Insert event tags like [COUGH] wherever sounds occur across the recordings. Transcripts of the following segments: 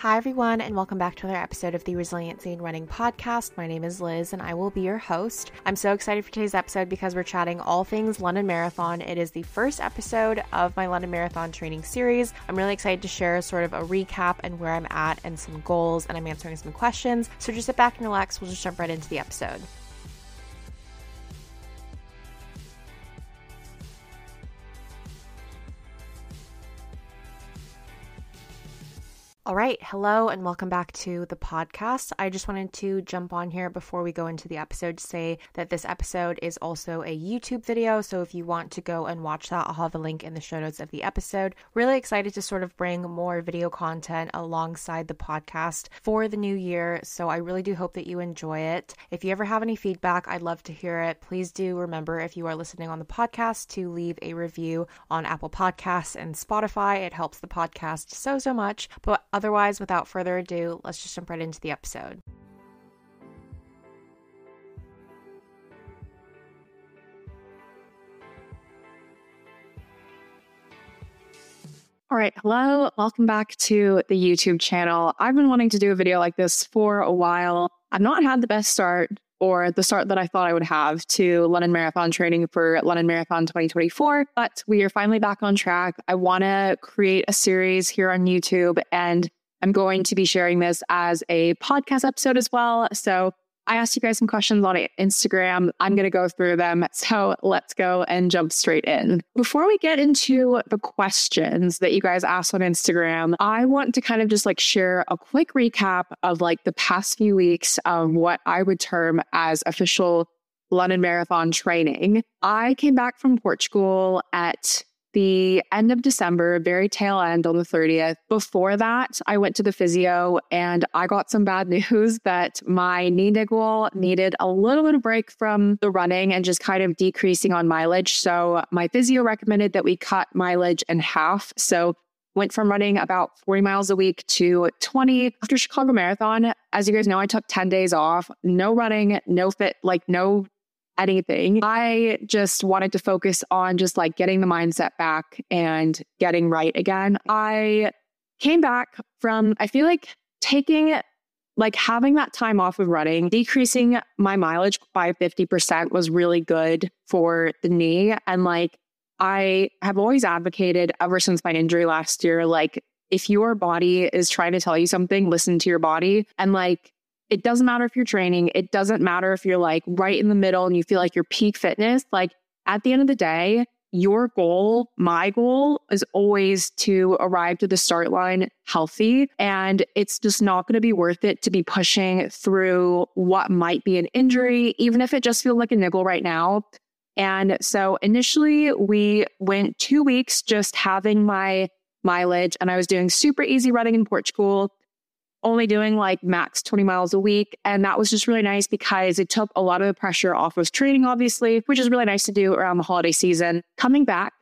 Hi, everyone, and welcome back to another episode of the Resiliency in Running podcast. My name is Liz, and I will be your host. I'm so excited for today's episode because we're chatting all things London Marathon. It is the first episode of my London Marathon training series. I'm really excited to share sort of a recap and where I'm at and some goals, and I'm answering some questions. So just sit back and relax. We'll just jump right into the episode. All right. Hello and welcome back to the podcast. I just wanted to jump on here before we go into the episode to say that this episode is also a YouTube video. So if you want to go and watch that, I'll have a link in the show notes of the episode. Really excited to sort of bring more video content alongside the podcast for the new year. So I really do hope that you enjoy it. If you ever have any feedback, I'd love to hear it. Please do remember if you are listening on the podcast to leave a review on Apple Podcasts and Spotify. It helps the podcast so, so much. But otherwise, without further ado, let's just jump right into the episode. All right, hello, welcome back to the YouTube channel. I've been wanting to do a video like this for a while. I've not had the best start or the start that I thought I would have to London Marathon training for London Marathon 2024, but we are finally back on track. I want to create a series here on YouTube and I'm going to be sharing this as a podcast episode as well. So I asked you guys some questions on Instagram. I'm going to go through them. So let's go and jump straight in. Before we get into the questions that you guys asked on Instagram, I want to kind of just like share a quick recap of like the past few weeks of what I would term as official London Marathon training. I came back from Portugal at the end of December, very tail end on the 30th. Before that, I went to the physio and I got some bad [LAUGHS] news that my knee niggle needed a little bit of break from the running and just kind of decreasing on mileage. So my physio recommended that we cut mileage in half. So went from running about 40 miles a week to 20 after Chicago Marathon. As you guys know, I took 10 days off, no running, no fit, like no anything. I just wanted to focus on just like getting the mindset back and getting right again. I came back from, I feel like taking like having that time off of running, decreasing my mileage by 50% was really good for the knee. And like, I have always advocated ever since my injury last year, like, if your body is trying to tell you something, listen to your body. And like, it doesn't matter if you're training, it doesn't matter if you're like right in the middle and you feel like your peak fitness. Like at the end of the day, your goal, my goal is always to arrive to the start line healthy. And it's just not going to be worth it to be pushing through what might be an injury, even if it just feels like a niggle right now. And so initially, we went two weeks just having my mileage, and I was doing super easy running in Portugal only doing like max 20 miles a week. And that was just really nice because it took a lot of the pressure off of training, obviously, which is really nice to do around the holiday season. Coming back,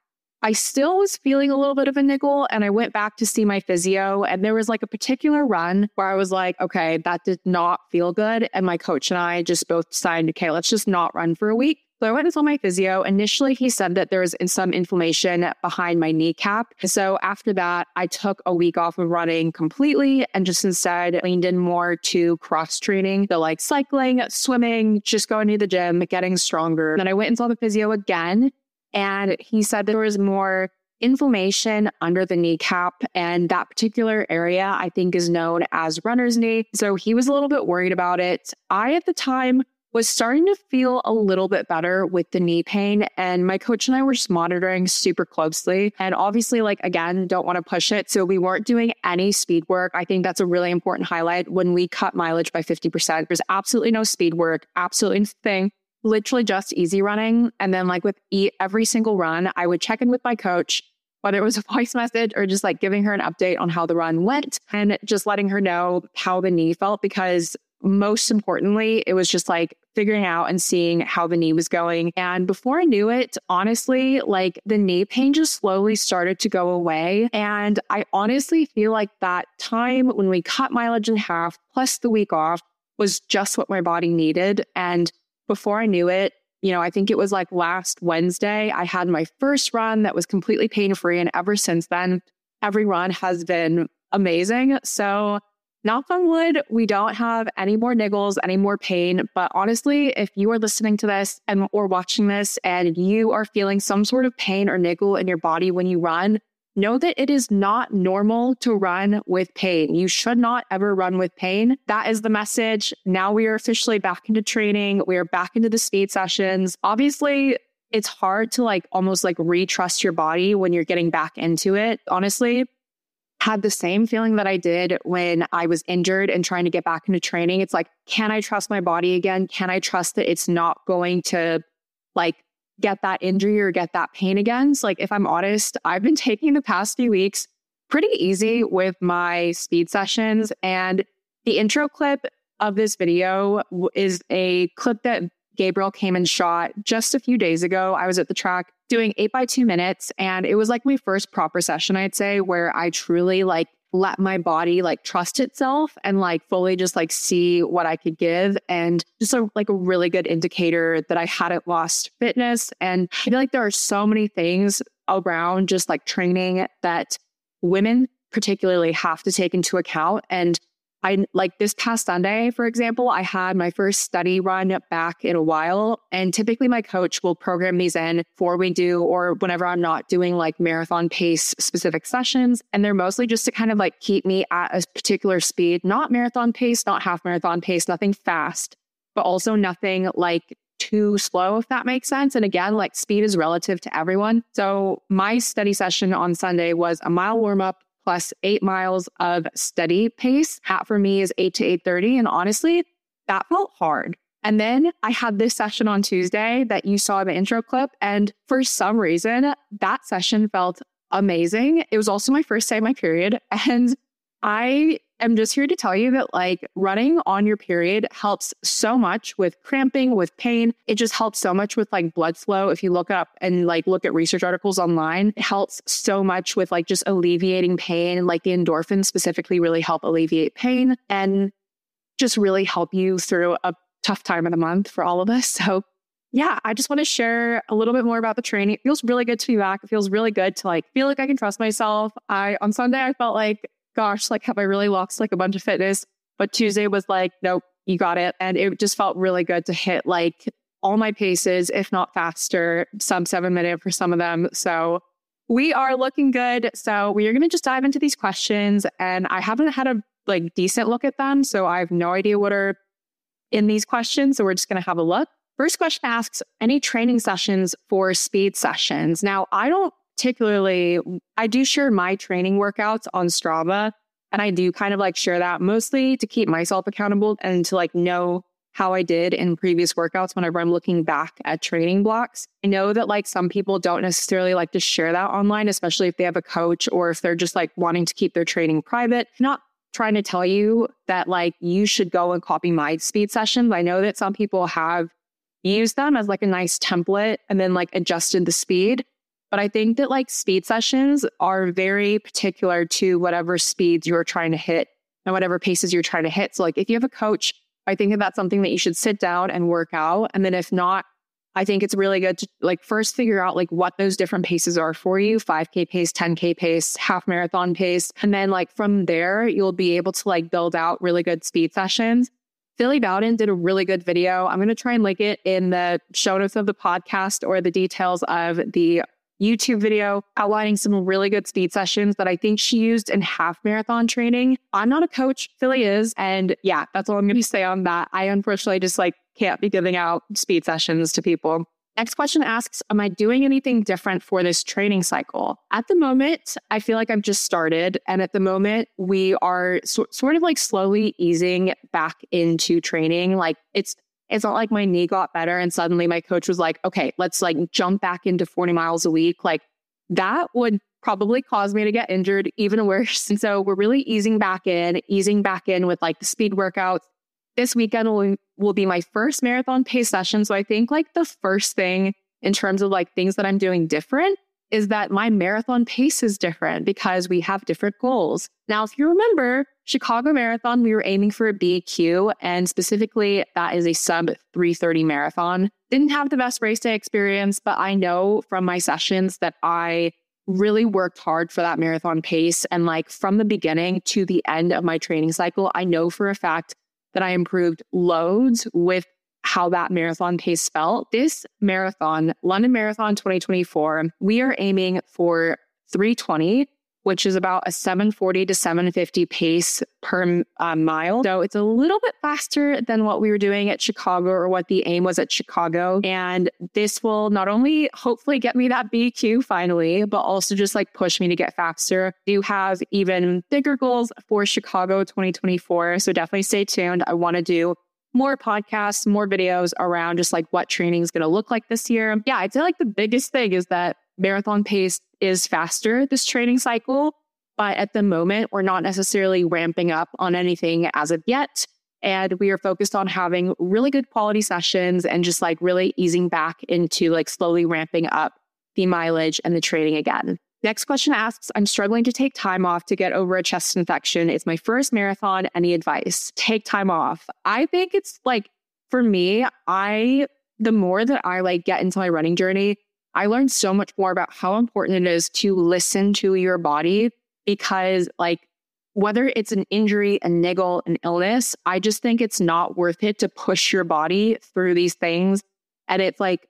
I still was feeling a little bit of a niggle and I went back to see my physio and there was like a particular run where I was like, okay, that did not feel good. And my coach and I just both decided, okay, let's just not run for a week. So I went and saw my physio. Initially, he said that there was some inflammation behind my kneecap. So after that, I took a week off of running completely and just instead leaned in more to cross training. So like cycling, swimming, just going to the gym, getting stronger. Then I went and saw the physio again. And he said there was more inflammation under the kneecap. And that particular area, I think, is known as runner's knee. So he was a little bit worried about it. I, at the time, was starting to feel a little bit better with the knee pain. And my coach and I were just monitoring super closely. And obviously, like, again, don't want to push it. So we weren't doing any speed work. I think that's a really important highlight. When we cut mileage by 50%, there's absolutely no speed work, absolutely nothing literally just easy running. And then, like with every single run, I would check in with my coach, whether it was a [LAUGHS] voice message or just like giving her an update on how the run went and just letting her know how the knee felt. Because most importantly, it was just like figuring out and seeing how the knee was going. And before I knew it, honestly, like the knee pain just slowly started to go away. And I honestly feel like that time when we cut mileage in half plus the week off was just what my body needed. And before I knew it, you know, I think it was like last Wednesday, I had my first run that was completely pain free. And ever since then, every run has been amazing. So, knock on wood, we don't have any more niggles, any more pain. But honestly, if you are listening to this and or watching this and you are feeling some sort of pain or niggle in your body when you run, know that it is not normal to run with pain. You should not ever run with pain. That is the message. Now we are officially back into training. We are back into the speed sessions. Obviously, it's hard to like almost like retrust your body when you're getting back into it. Honestly, had the same feeling that I did when I was injured and trying to get back into training. It's like, can I trust my body again? Can I trust that it's not going to like get that injury or get that pain again. So, like, if I'm honest, I've been [LAUGHS] taking the past few weeks pretty easy with my speed sessions. And the intro clip of this video is a clip that Gabriel came and shot just a few days ago. I was at the track doing eight by two minutes, and it was like my first proper session, I'd say, where I truly like let my body like trust itself and like fully just like see what I could give and just a, like a really good indicator that I hadn't lost fitness. And I feel like there are so many things around just like training that women particularly have to take into account. And I like this past Sunday, for example, I had my first steady run back in a while. And typically my coach will program these in before we do, or whenever I'm not doing like marathon pace specific sessions. And they're mostly just to kind of like keep me at a particular speed, not marathon pace, not half marathon pace, nothing fast, but also nothing like too slow, if that makes sense. And again, like speed is relative to everyone. So my steady session on Sunday was a mile warm up, plus eight miles of steady pace. Hat for me is eight to 8.30. And honestly, that felt hard. And then I had this session on Tuesday that you saw in the intro clip. And for some reason, that session felt amazing. It was also my first day of my period. [LAUGHS] And I am just here to tell you that like running on your period helps so much with cramping, with pain. It just helps so much with like blood flow. If you look up and like look at research articles online, it helps so much with like just alleviating pain. Like the endorphins specifically really help alleviate pain and just really help you through a tough time of the month for all of us. So yeah, I just want to share a little bit more about the training. It feels really good to be back. It feels really good to like feel like I can trust myself. I on Sunday I felt like gosh, like, have I really lost like a bunch of fitness? But Tuesday was like, nope, you got it. And it just felt really good to hit like all my paces, if not faster, sub seven minute for some of them. So we are looking good. So we are going to just dive into these questions. And I haven't had a like decent look at them. So I have no idea what are in these questions. So we're just going to have a look. First question asks any training sessions for speed sessions. Now, I don't particularly, I do share my training workouts on Strava. And I do kind of like share that mostly to keep myself accountable and to like know how I did in previous workouts whenever I'm looking back at training blocks. I know that like some people don't necessarily like to share that online, especially if they have a coach or if they're just like wanting to keep their training private. Not trying to tell you that like you should go and copy my speed sessions. I know that some people have used them as like a nice template and then like adjusted the speed. But I think that like speed sessions are very particular to whatever speeds you're trying to hit and whatever paces you're trying to hit. So, like, if you have a coach, I think that that's something that you should sit down and work out. And then if not, I think it's really good to like first figure out like what those different paces are for you 5K pace, 10K pace, half marathon pace. And then, like, from there, you'll be able to like build out really good speed sessions. Philly Bowden did a really good video. I'm going to try and link it in the show notes of the podcast or the details of the YouTube video outlining some really good speed sessions that I think she used in half marathon training. I'm not a coach, Philly is. And yeah, that's all I'm going to say on that. I unfortunately just like can't be giving out speed sessions to people. Next question asks Am I doing anything different for this training cycle? At the moment, I feel like I've just started. And at the moment, we are so, sort of like slowly easing back into training. Like it's, it's not like my knee got better and suddenly my coach was like, okay, let's like jump back into 40 miles a week. Like that would probably cause me to get injured even [LAUGHS] worse. And so we're really easing back in, easing back in with like the speed workouts, this weekend will, will be my first marathon pace session. So I think like the first thing in terms of like things that I'm doing different is that my marathon pace is different because we have different goals. Now, if you remember, Chicago Marathon, we were aiming for a BQ, and specifically, that is a sub 330 marathon. Didn't have the best race day experience, but I know from my sessions that I really worked hard for that marathon pace. And like from the beginning to the end of my training cycle, I know for a fact that I improved loads with how that marathon pace felt. This marathon, London Marathon 2024, we are aiming for 320 which is about a 740 to 750 pace per uh, mile. So it's a little bit faster than what we were doing at Chicago or what the aim was at Chicago. And this will not only hopefully get me that BQ finally, but also just like push me to get faster. Do have even bigger goals for Chicago 2024. So definitely stay tuned. I want to do more podcasts, more videos around just like what training is going to look like this year. Yeah, I'd say like the biggest thing is that marathon pace is faster this training cycle. But at the moment, we're not necessarily ramping up on anything as of yet. And we are focused on having really good quality sessions and just like really easing back into like slowly ramping up the mileage and the training again. Next question asks I'm struggling to take time off to get over a chest infection. It's my first marathon. Any advice? Take time off. I think it's like for me, I, the more that I like get into my running journey, I learned so much more about how important it is to listen to your body because, like, whether it's an injury, a niggle, an illness, I just think it's not worth it to push your body through these things. And it's like,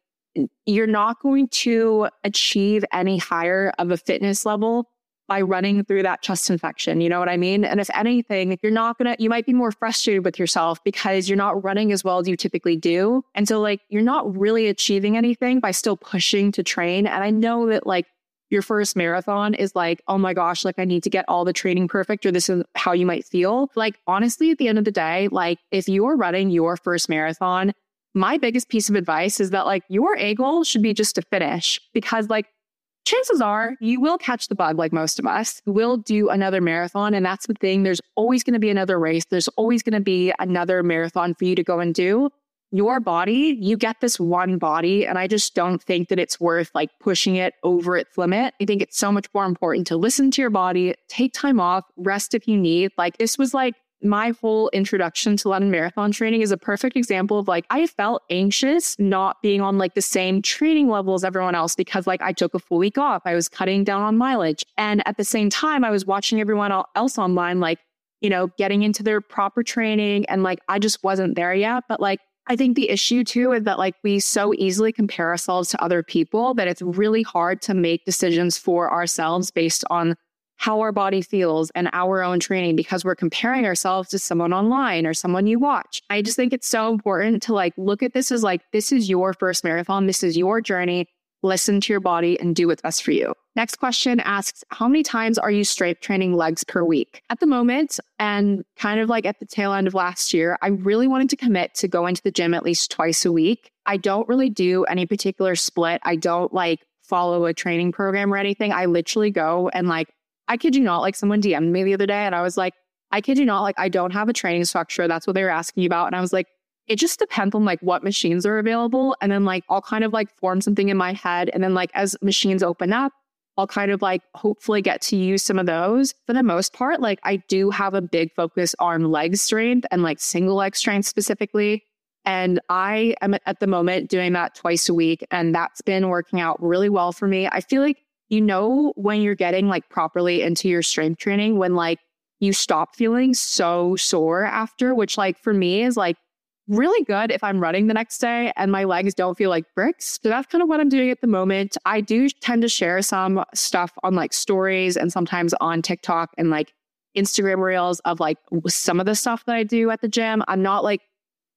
you're not going to achieve any higher of a fitness level by running through that chest infection. You know what I mean? And if anything, you're not to, you might be more frustrated with yourself because you're not running as well as you typically do. And so, like, you're not really achieving anything by still pushing to train. And I know that, like, your first marathon is like, oh my gosh, like I need to get all the training perfect, or this is how you might feel. Like, honestly, at the end of the day, like if you're running your first marathon, my biggest piece of advice is that like your A goal should be just to finish because like chances are you will catch the bug like most of us. You will do another marathon. And that's the thing. There's always going to be another race. There's always going to be another marathon for you to go and do. Your body, you get this one body. And I just don't think that it's worth like pushing it over its limit. I think it's so much more important to listen to your body, take time off, rest if you need. Like this was like my whole introduction to London Marathon training is a perfect example of like I felt anxious not being on like the same training level as everyone else because like I took a full week off. I was cutting down on mileage. And at the same time, I was watching everyone else online, like, you know, getting into their proper training. And like I just wasn't there yet. But like I think the issue too is that like we so easily compare ourselves to other people that it's really hard to make decisions for ourselves based on how our body feels and our own training because we're comparing ourselves to someone online or someone you watch. I just think it's so important to like look at this as like, this is your first marathon. This is your journey. Listen to your body and do what's best for you. Next question asks, how many times are you strength training legs per week? At the moment, and kind of like at the tail end of last year, I really wanted to commit to going to the gym at least twice a week. I don't really do any particular split. I don't like follow a training program or anything. I literally go and like I kid you not, like someone DM'd me the other day and I was like, I kid you not, like I don't have a training structure. That's what they were asking about. And I was like, it just depends on like what machines are available. And then like I'll kind of like form something in my head. And then like as machines open up, I'll kind of like hopefully get to use some of those. For the most part, like I do have a big focus on leg strength and like single leg strength specifically. And I am at the moment doing that twice a week. And that's been working out really well for me. I feel like you know when you're getting like properly into your strength training when like you stop feeling so sore after, which like for me is like really good if I'm running the next day and my legs don't feel like bricks. So that's kind of what I'm doing at the moment. I do tend to share some stuff on like stories and sometimes on TikTok and like Instagram reels of like some of the stuff that I do at the gym. I'm not like,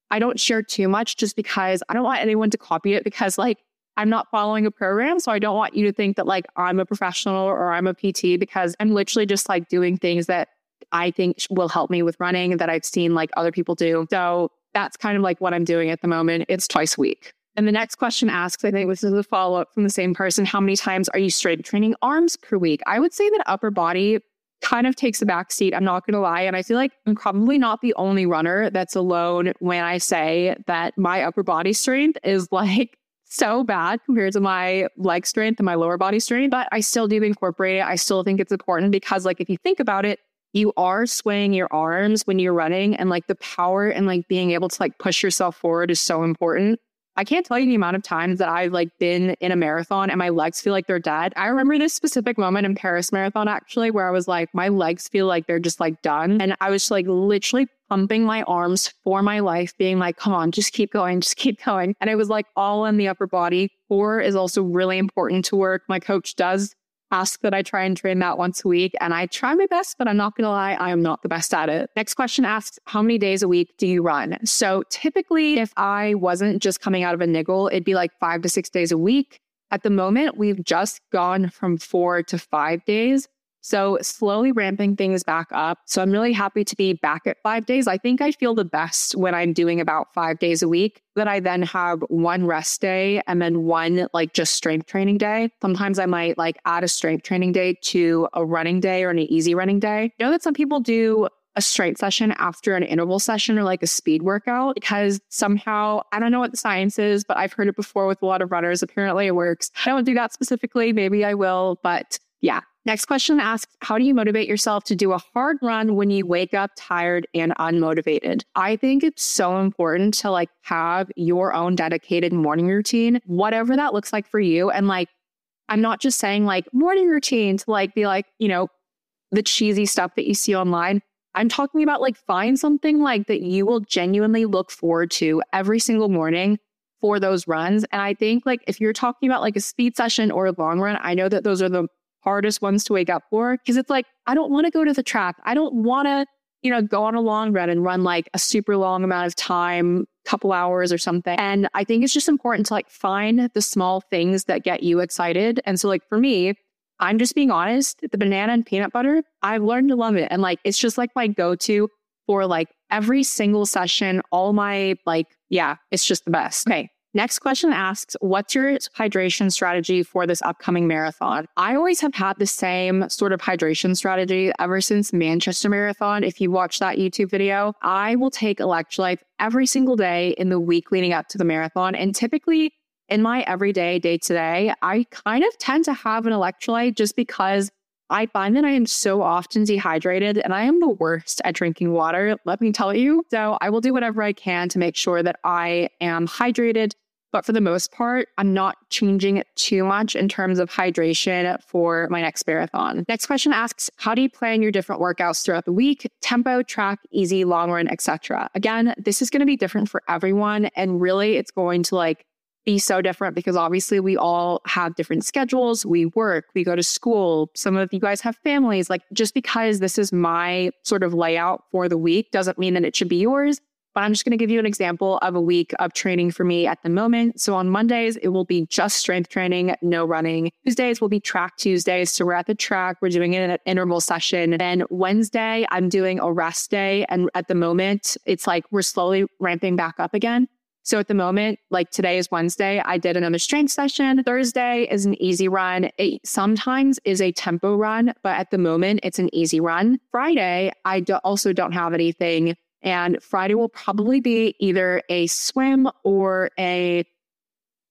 I don't share too much just because I don't want anyone to copy it because like I'm not following a program. So I don't want you to think that like I'm a professional or I'm a PT because I'm literally just like doing things that I think will help me with running that I've seen like other people do. So that's kind of like what I'm doing at the moment. It's twice a week. And the next question asks, I think this is a follow up from the same person. How many times are you strength training arms per week? I would say that upper body kind of takes a back seat. I'm not going to lie. And I feel like I'm probably not the only runner that's alone when I say that my upper body strength is [LAUGHS] like so bad compared to my leg strength and my lower body strength, but I still do incorporate it. I still think it's important because, like, if you think about it, you are swaying your arms when you're running and like the power and like being able to like push yourself forward is so important. I can't tell you the amount of times that I've like been in a marathon and my legs feel like they're dead. I remember this specific moment in Paris Marathon actually where I was like, my legs feel like they're just like done. And I was like literally pumping my arms for my life, being like, come on, just keep going, just keep going. And it was like all in the upper body. Core is also really important to work. My coach does ask that I try and train that once a week. And I try my best, but I'm not going to lie, I am not the best at it. Next question asks, how many days a week do you run? So typically, if I wasn't just coming out of a niggle, it'd be like five to six days a week. At the moment, we've just gone from four to five days. So slowly ramping things back up. So I'm really happy to be back at five days. I think I feel the best when I'm doing about five days a week, that I then have one rest day and then one like just strength training day. Sometimes I might like add a strength training day to a running day or an easy running day. I know that some people do a strength session after an interval session or like a speed workout because somehow I don't know what the science is, but I've heard it before with a lot of runners. Apparently it works. I don't do that specifically. Maybe I will, but yeah, Next question asks How do you motivate yourself to do a hard run when you wake up tired and unmotivated? I think it's so important to like have your own dedicated morning routine, whatever that looks like for you. And like, I'm not just saying like morning routine to like be like, you know, the cheesy stuff that you see online. I'm talking about like find something like that you will genuinely look forward to every single morning for those runs. And I think like if you're talking about like a speed session or a long run, I know that those are the hardest ones to wake up for because it's like, I don't want to go to the track. I don't want to, you know, go on a long run and run like a super long amount of time, couple hours or something. And I think it's just important to like find the small things that get you excited. And so, like, for me, I'm just being honest, the banana and peanut butter, I've learned to love it. And like, it's just like my go to for like every single session, all my like, yeah, it's just the best. Okay. Next question asks, what's your hydration strategy for this upcoming marathon? I always have had the same sort of hydration strategy ever since Manchester Marathon. If you watch that YouTube video, I will take electrolytes every single day in the week leading up to the marathon. And typically in my everyday day to day, I kind of tend to have an electrolyte just because I find that I am so often dehydrated and I am the worst at drinking water, let me tell you. So I will do whatever I can to make sure that I am hydrated but for the most part, I'm not changing it too much in terms of hydration for my next marathon. Next question asks, how do you plan your different workouts throughout the week? Tempo, track, easy, long run, etc. Again, this is going to be different for everyone. And really, it's going to like be so different because obviously we all have different schedules. We work, we go to school. Some of you guys have families. Like just because this is my sort of layout for the week doesn't mean that it should be yours. But I'm just going to give you an example of a week of training for me at the moment. So on Mondays, it will be just strength training, no running. Tuesdays will be track Tuesdays. So we're at the track, we're doing it an interval session. Then Wednesday, I'm doing a rest day. And at the moment, it's like we're slowly ramping back up again. So at the moment, like today is Wednesday, I did another strength session. Thursday is an easy run. It sometimes is a tempo run, but at the moment, it's an easy run. Friday, I do also don't have anything and Friday will probably be either a swim or a,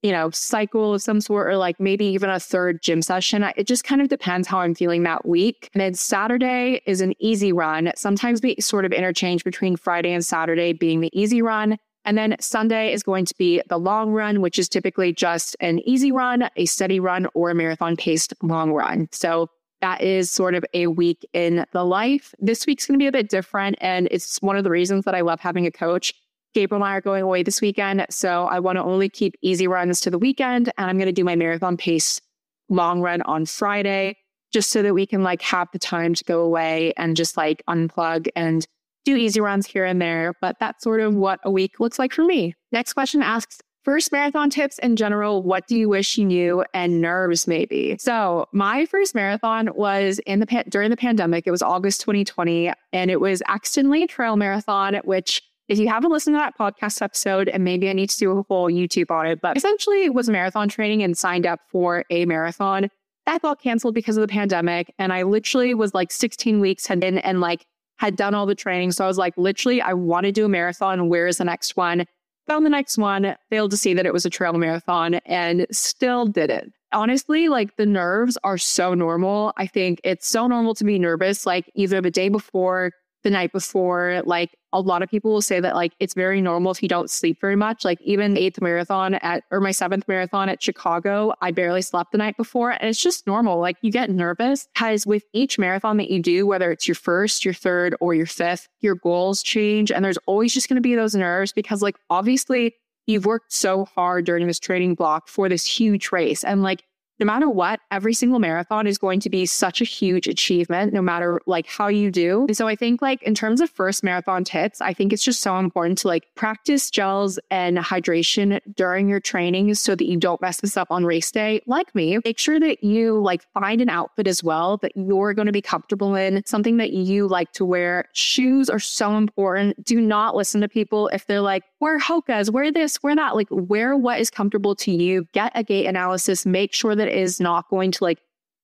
you know, cycle of some sort, or like maybe even a third gym session. It just kind of depends how I'm feeling that week. And then Saturday is an easy run. Sometimes we sort of interchange between Friday and Saturday being the easy run. And then Sunday is going to be the long run, which is typically just an easy run, a steady run, or a marathon paced long run. So that is sort of a week in the life. This week's going to be a bit different. And it's one of the reasons that I love having a coach. Gabriel and I are going away this weekend. So I want to only keep easy runs to the weekend. And I'm going to do my marathon pace long run on Friday, just so that we can like have the time to go away and just like unplug and do easy runs here and there. But that's sort of what a week looks like for me. Next question asks, First marathon tips in general, what do you wish you knew and nerves maybe? So, my first marathon was in the during the pandemic. It was August 2020 and it was Axton Lane Trail Marathon, which if you haven't listened to that podcast episode, and maybe I need to do a whole YouTube on it, but essentially it was marathon training and signed up for a marathon. That got canceled because of the pandemic. And I literally was like 16 weeks had been and like had done all the training. So I was like, literally, I want to do a marathon. Where is the next one? Found the next one, failed to see that it was a trail marathon and still did it. Honestly, like the nerves are so normal. I think it's so normal to be nervous, like either the day before, the night before. Like a lot of people will say that like it's very normal if you don't sleep very much. Like even eighth marathon at or my seventh marathon at Chicago, I barely slept the night before. And it's just normal. Like you get nervous because with each marathon that you do, whether it's your first, your third, or your fifth, your goals change. And there's always just gonna be those nerves because like obviously you've worked so hard during this training block for this huge race. And like no matter what, every single marathon is going to be such a huge achievement, no matter like how you do. And so I think like in terms of first marathon tips, I think it's just so important to like practice gels and hydration during your training so that you don't mess this up on race day. Like me, make sure that you like find an outfit as well that you're going to be comfortable in, something that you like to wear. Shoes are so important. Do not listen to people if they're like, wear Hoka's, wear this, wear that. Like wear what is comfortable to you. Get a gait analysis. Make sure that is not going to like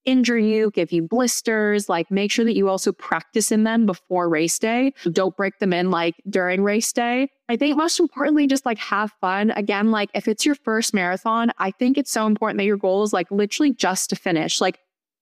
injure you, give you blisters. Like make sure that you also practice in them before race day. Don't break them in like during race day. I think most importantly, just like have fun. Again, like if it's your first marathon, I think it's so important that your goal is like literally just to finish. Like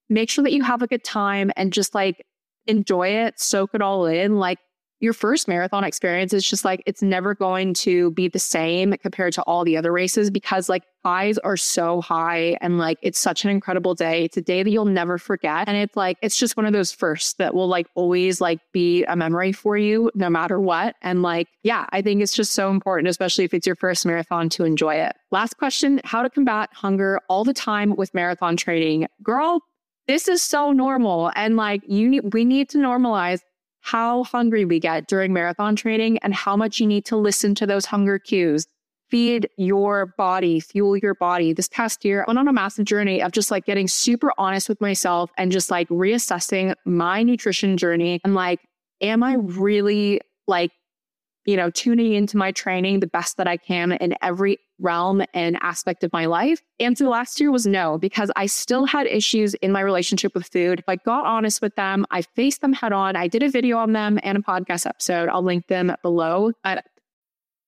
make sure that you have a good time and just like enjoy it, soak it all in. Like your first marathon experience is just like it's never going to be the same compared to all the other races because like highs are so high and like it's such an incredible day. It's a day that you'll never forget. And it's like it's just one of those firsts that will like always like be a memory for you no matter what. And like, yeah, I think it's just so important, especially if it's your first marathon to enjoy it. Last question, how to combat hunger all the time with marathon training. Girl, this is so normal and like you need we need to normalize how hungry we get during marathon training and how much you need to listen to those hunger cues. Feed your body, fuel your body. This past year, I went on a massive journey of just like getting super honest with myself and just like reassessing my nutrition journey and like, am I really like you know, tuning into my training the best that I can in every realm and aspect of my life? Answer last year was no, because I still had issues in my relationship with food. I got honest with them. I faced them head on. I did a video on them and a podcast episode. I'll link them below.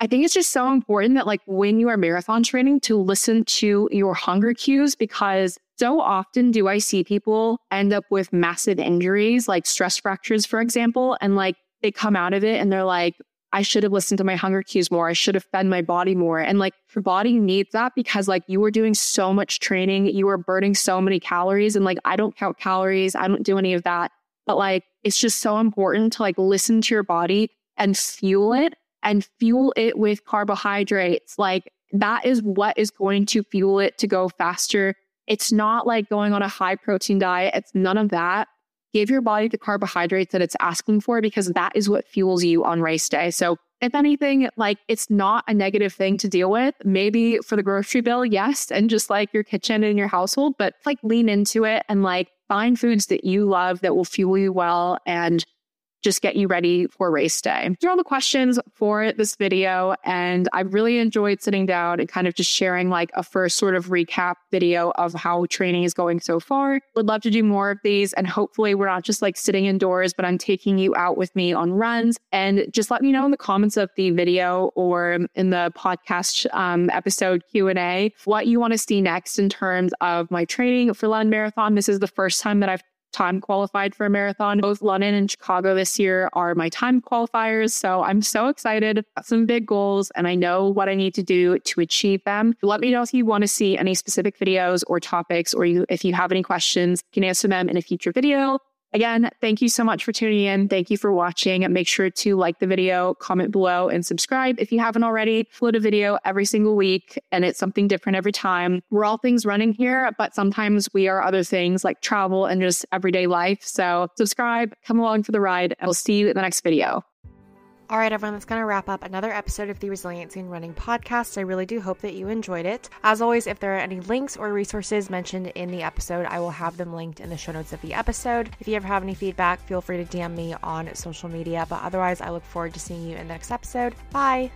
I think it's just so important that, like, when you are marathon training, to listen to your hunger cues because so often do I see people end up with massive injuries, like stress fractures, for example, and like they come out of it and they're like, I should have listened to my hunger cues more. I should have fed my body more. And like your body needs that because like you were doing so much training, you were burning so many calories. And like I don't count calories, I don't do any of that. But like it's just so important to like listen to your body and fuel it and fuel it with carbohydrates. Like that is what is going to fuel it to go faster. It's not like going on a high protein diet. It's none of that. Give your body the carbohydrates that it's asking for because that is what fuels you on race day. So if anything, like it's not a negative thing to deal with. Maybe for the grocery bill, yes, and just like your kitchen and your household, but like lean into it and like find foods that you love that will fuel you well and just get you ready for race day. These are all the questions for this video. And I really enjoyed sitting down and kind of just sharing like a first sort of recap video of how training is going so far. Would love to do more of these. And hopefully we're not just like sitting indoors, but I'm taking you out with me on runs. And just let me know in the comments of the video or in the podcast um, episode Q&A what you want to see next in terms of my training for London Marathon. This is the first time that I've time qualified for a marathon. Both London and Chicago this year are my time qualifiers. So I'm so excited. Some big goals and I know what I need to do to achieve them. Let me know if you want to see any specific videos or topics, or you, if you have any questions, you can answer them in a future video. Again, thank you so much for tuning in. Thank you for watching. Make sure to like the video, comment below, and subscribe if you haven't already. Upload a video every single week, and it's something different every time. We're all things running here, but sometimes we are other things like travel and just everyday life. So subscribe, come along for the ride, and we'll see you in the next video. All right, everyone, that's going to wrap up another episode of the Resiliency in Running podcast. I really do hope that you enjoyed it. As always, if there are any links or resources mentioned in the episode, I will have them linked in the show notes of the episode. If you ever have any feedback, feel free to DM me on social media. But otherwise, I look forward to seeing you in the next episode. Bye.